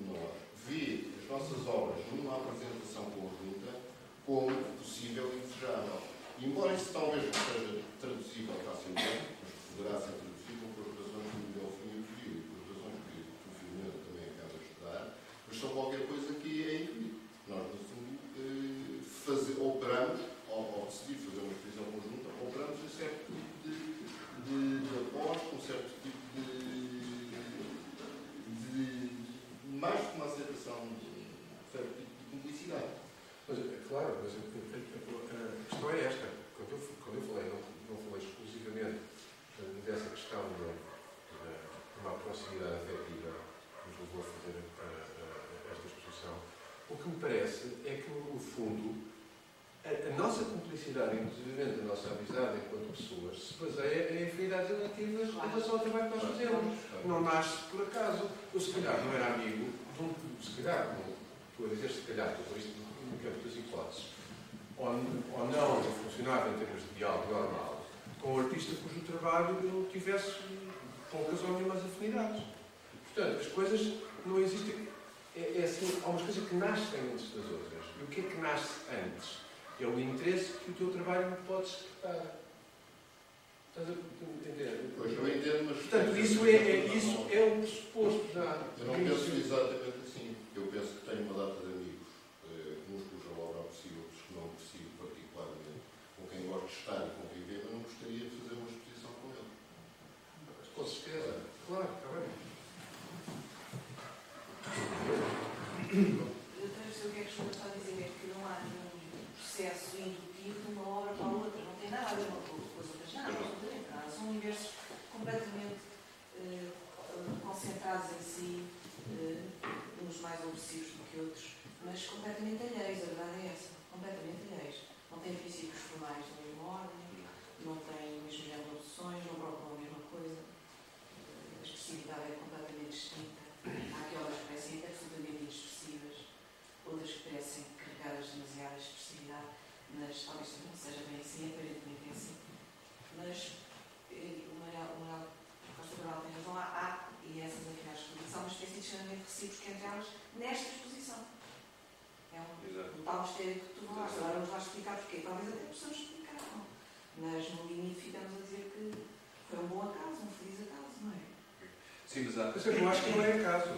as nossas obras numa apresentação conjunta como possível e desejável. embora isso talvez não seja traduzível facilmente, mas poderá ser traduzível por razões que o Miguel Finho e por razões que o Filomeno também acaba de estudar, mas são qualquer coisa parece é que, no fundo, a, a nossa cumplicidade, inclusive a nossa amizade enquanto pessoas, se baseia em afinidades relativas em relação ao trabalho que nós fazemos. Não nasce por acaso. Eu, se calhar, não era amigo, um, se calhar, como tu a dizer, se calhar, estou isto no campo das hipóteses, ou, ou não funcionava em termos de diálogo normal, com um artista cujo trabalho eu tivesse poucas ou nenhumas afinidades. Portanto, as coisas não existem. É, é assim, há umas coisas que nascem antes das outras. E o que é que nasce antes? É o interesse que o teu trabalho pode despertar. Estás a entender? Pois eu entendo, mas. Portanto, isso é, é, isso é um pressuposto já. Eu não penso exatamente assim. Eu penso que tenho uma data de amigos, eh, uns cuja obra aprecio, outros que não aprecio particularmente, com quem gosto de estar e conviver, mas não gostaria de fazer uma exposição com eles. Com certeza. Claro, está bem. Eu percebo o que é que o senhor está a dizer, é que não há nenhum processo indutivo de uma obra para a outra. Não tem nada a ver uma com com as outras. Nada, absolutamente nada. São universos completamente eh, concentrados em si, eh, uns mais opressivos do que outros, mas completamente alheios, a verdade é essa. Completamente alheios. Não têm princípios formais da mesma ordem, não têm o mesmo género de opções, não procuram a mesma coisa. Eh, A expressividade é completamente distinta. Há aquelas que parecem absolutamente inexpressivas, outras que parecem carregadas de demasiada expressividade, mas talvez também não seja bem assim, aparentemente é assim. Mas eh, o Manuel, o Manuel Costa Cabral tem razão, há, há, e essas afinidades de exposição, uma recíproca entre elas nesta exposição. É um, Exato. um tal mistério que tu falaste. Agora vamos lá explicar porquê. Talvez até possamos explicar, não. Mas no limite ficamos a dizer que foi um bom acaso, um feliz acaso, não é? Sim, mas há. Mas eu não acho que não é acaso.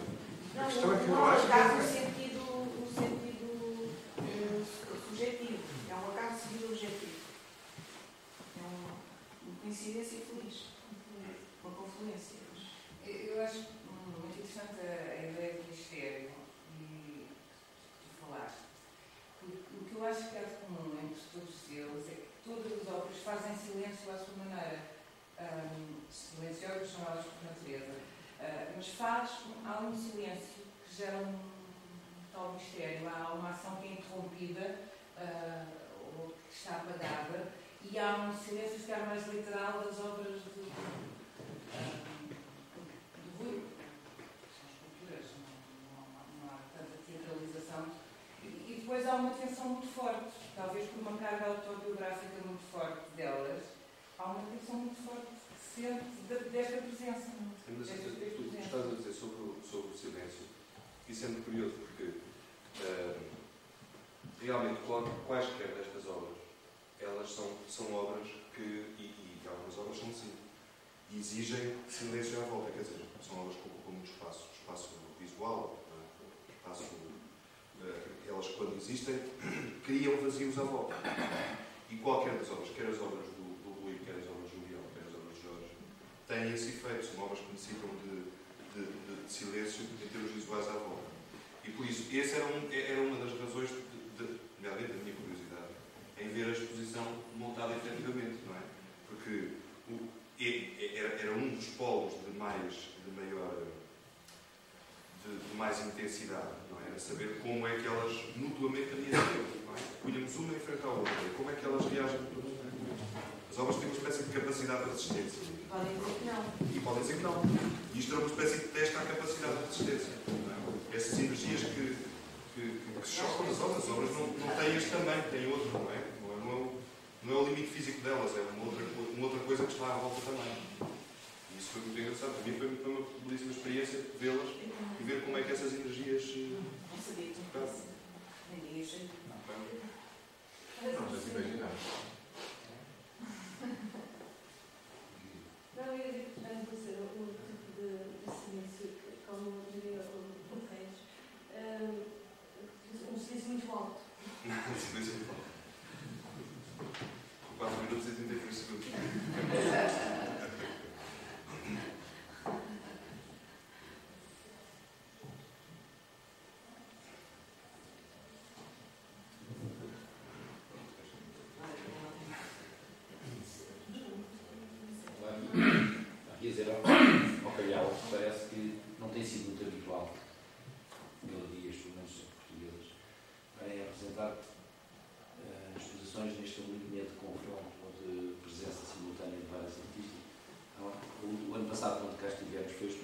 Não, A questão é que eu não é acho que- acaso no sentido, no sentido eh, subjetivo. É um acaso seguido objetivo. É uma, uma coincidência feliz. Uma confluência. Eu eu acho hum, muito interessante a, a ideia do mistério e de falar. O, o que eu acho que há de comum entre todos eles é que todas as obras fazem silêncio à sua maneira. Hum, silenciosas são elas por natureza. Ah, mas faz, há um silêncio que gera um tal mistério. Há uma ação que é interrompida ah, ou que está apagada e há um silêncio, se calhar, mais literal das obras de, do Rui. São esculturas, não, não, há- não há tanta teatralização. E, e depois há uma tensão muito forte, talvez por uma carga autobiográfica muito forte delas, há uma tensão muito forte sente de- desta presença. Mas tu, tu estás a dizer sobre, sobre o silêncio. Isso é muito curioso porque eh, realmente quaisquer destas obras, elas são, são obras que, e, e algumas obras são assim, exigem silêncio à volta, quer dizer, são obras que ocupam muito espaço, espaço visual, eh, espaço, eh, elas quando existem [CLEARS THROAT] criam vazios à volta. E qualquer das obras, quer as obras do, do Rui, quer as obras do Miguel, quer as obras de Jorge, têm esse efeito, são obras que necessitam de, de, de- de silêncio em termos visuais à volta. E por isso, essa era, um, era uma das razões, de, de, realmente, da minha curiosidade, em ver a exposição montada efetivamente, não é? Porque o, era, era um dos polos de mais, de maior, de, de mais intensidade, não é? Era saber como é que elas mutuamente reagem, não é? Punhamos uma em frente à outra, como é que elas reagem mutuamente. As obras têm uma espécie de capacidade de resistência. E podem dizer que não. E podem dizer que não. E isto era uma espécie de teste à capacidade de resistência. não é? Essas energias que, que, que, que se chocam nas obras. As obras não, não têm este tamanho, têm outro, não é? Não é, não é, o, não é o limite físico delas, é uma outra, uma outra coisa que está à volta também. E isso foi muito engraçado. Para mim foi, foi uma belíssima experiência vê-las e ver como é que essas energias. eh, Não sabia que não fosse. Nem ia achei. No,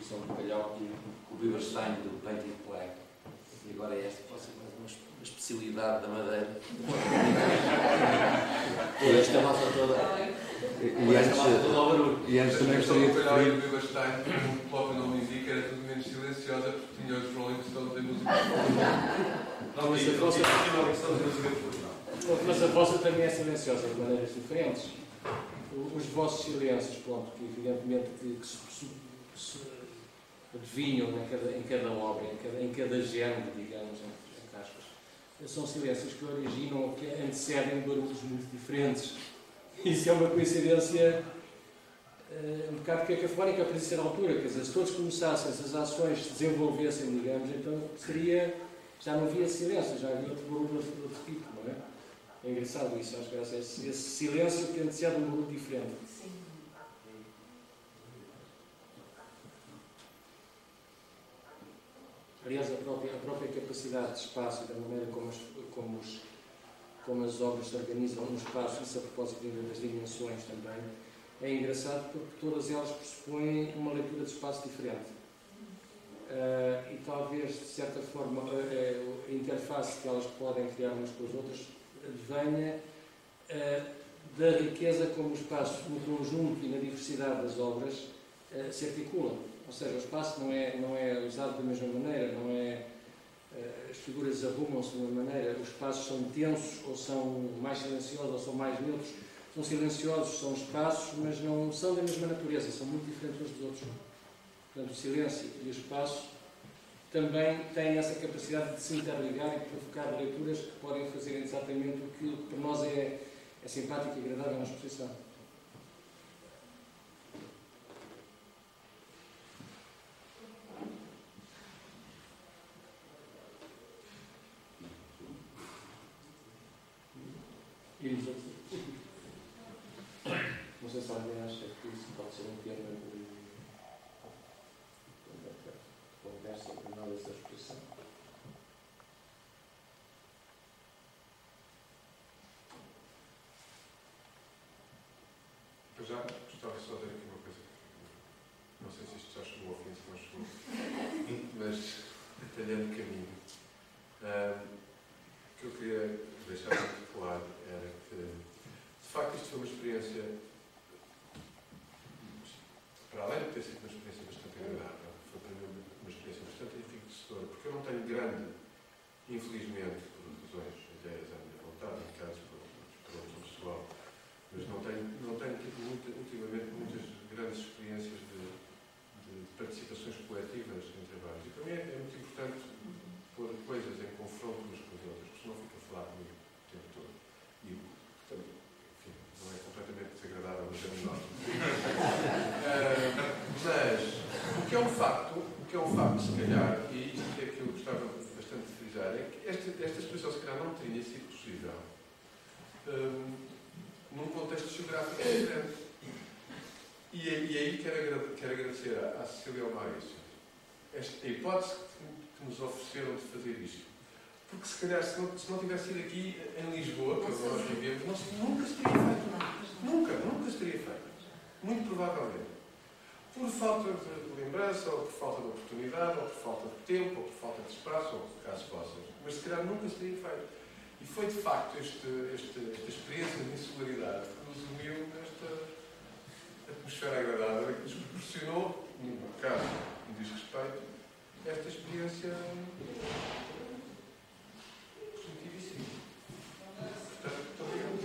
exposição do Calhau e o Biberstein do Painting Flag. E agora é esta, pode ser mais uma, es- uma especialidade da Madeira. [LAUGHS] Toda esta malta toda. E antes, e antes também gostaria de Calhau e referir, o Biberstein, como o próprio nome indica, era tudo menos silenciosa porque tinha os Rolling Stones em música. Não, mas a vossa, mas a vossa também é silenciosa de maneiras diferentes. Os vossos silêncios, pronto, que evidentemente que, que se, se, se adivinham em cada, em cada obra, em cada, em cada género, digamos, entre, aspas, são silêncios que originam, que antecedem barulhos muito diferentes. Isso é uma coincidência eh, um bocado cacafónica para dizer a altura, quer dizer, se todos começassem, se as ações se desenvolvessem, digamos, então seria já não havia silêncio, já havia outro barulho de outro tipo, não é? É engraçado isso, acho que esse, esse silêncio que antecede um barulho diferente. Aliás, a própria, a própria capacidade de espaço e da maneira como as, como, os, como as obras se organizam no espaço, isso a propósito das dimensões também, é engraçado porque todas elas pressupõem uma leitura de espaço diferente. Ah, e talvez, de certa forma, a, a- interface que elas podem criar umas com as outras venha ah, da riqueza como o espaço, no conjunto e na diversidade das obras, ah, se articulam. Ou seja, o espaço não é, não é usado da mesma maneira, não é, ah, as figuras arrumam-se de uma maneira, os espaços são tensos, ou são mais silenciosos, ou são mais neutros. São silenciosos, são espaços, mas não são da mesma natureza, são muito diferentes uns dos outros. Portanto, o silêncio e o espaço também têm essa capacidade de se interligar e provocar leituras que podem fazer exatamente o que para nós é, é simpático e agradável na exposição. E os outros? Não sei se alguém acha que isso pode ser um tema de de conversa para nós dessa exposição. Eu já gostava só de dizer aqui uma coisa. Não sei se isto já chegou ao fim, se não chegou. Mas, detalhando o caminho. ah, o que eu queria deixar muito claro era que, de facto, isto foi uma experiência, para além de ter sido uma experiência bastante agradável, foi para mim uma experiência bastante enriquecedora, porque eu não tenho grande, infelizmente, por razões, ideias à minha vontade, em casos por, por outro pessoal, mas não tenho, não tenho tido muita, ultimamente muitas grandes experiências de, de participações coletivas em trabalhos. E para mim é, é muito importante pôr coisas em confronto umas com as outras, porque senão fica a falar comigo o tempo todo. E, portanto, enfim, não é completamente desagradável, mas é menor. mas, o que é um facto, o que é um facto, se calhar, e isto é que eu gostava bastante de frisar, é que esta, esta exposição, se calhar, não teria sido possível hum, num contexto geográfico diferente. E, aí- e aí quero, quero agradecer à, à Cecília Maurício esta hipótese que, que nos ofereceram de fazer isto. Porque se calhar se não, se não tivesse sido aqui em Lisboa, que nós vivemos, não se- nunca se teria feito. Nunca, nunca se teria feito. Muito provavelmente. Por falta de lembrança, ou por falta de oportunidade, ou por falta de tempo, ou por falta de espaço, ou por caso possas. Mas se calhar nunca se teria feito. E foi de facto este, este, esta experiência de insularidade que nos uniu nesta atmosfera agradável que nos proporcionou, no caso que diz respeito, esta experiência positivíssima. Portanto, muito obrigado.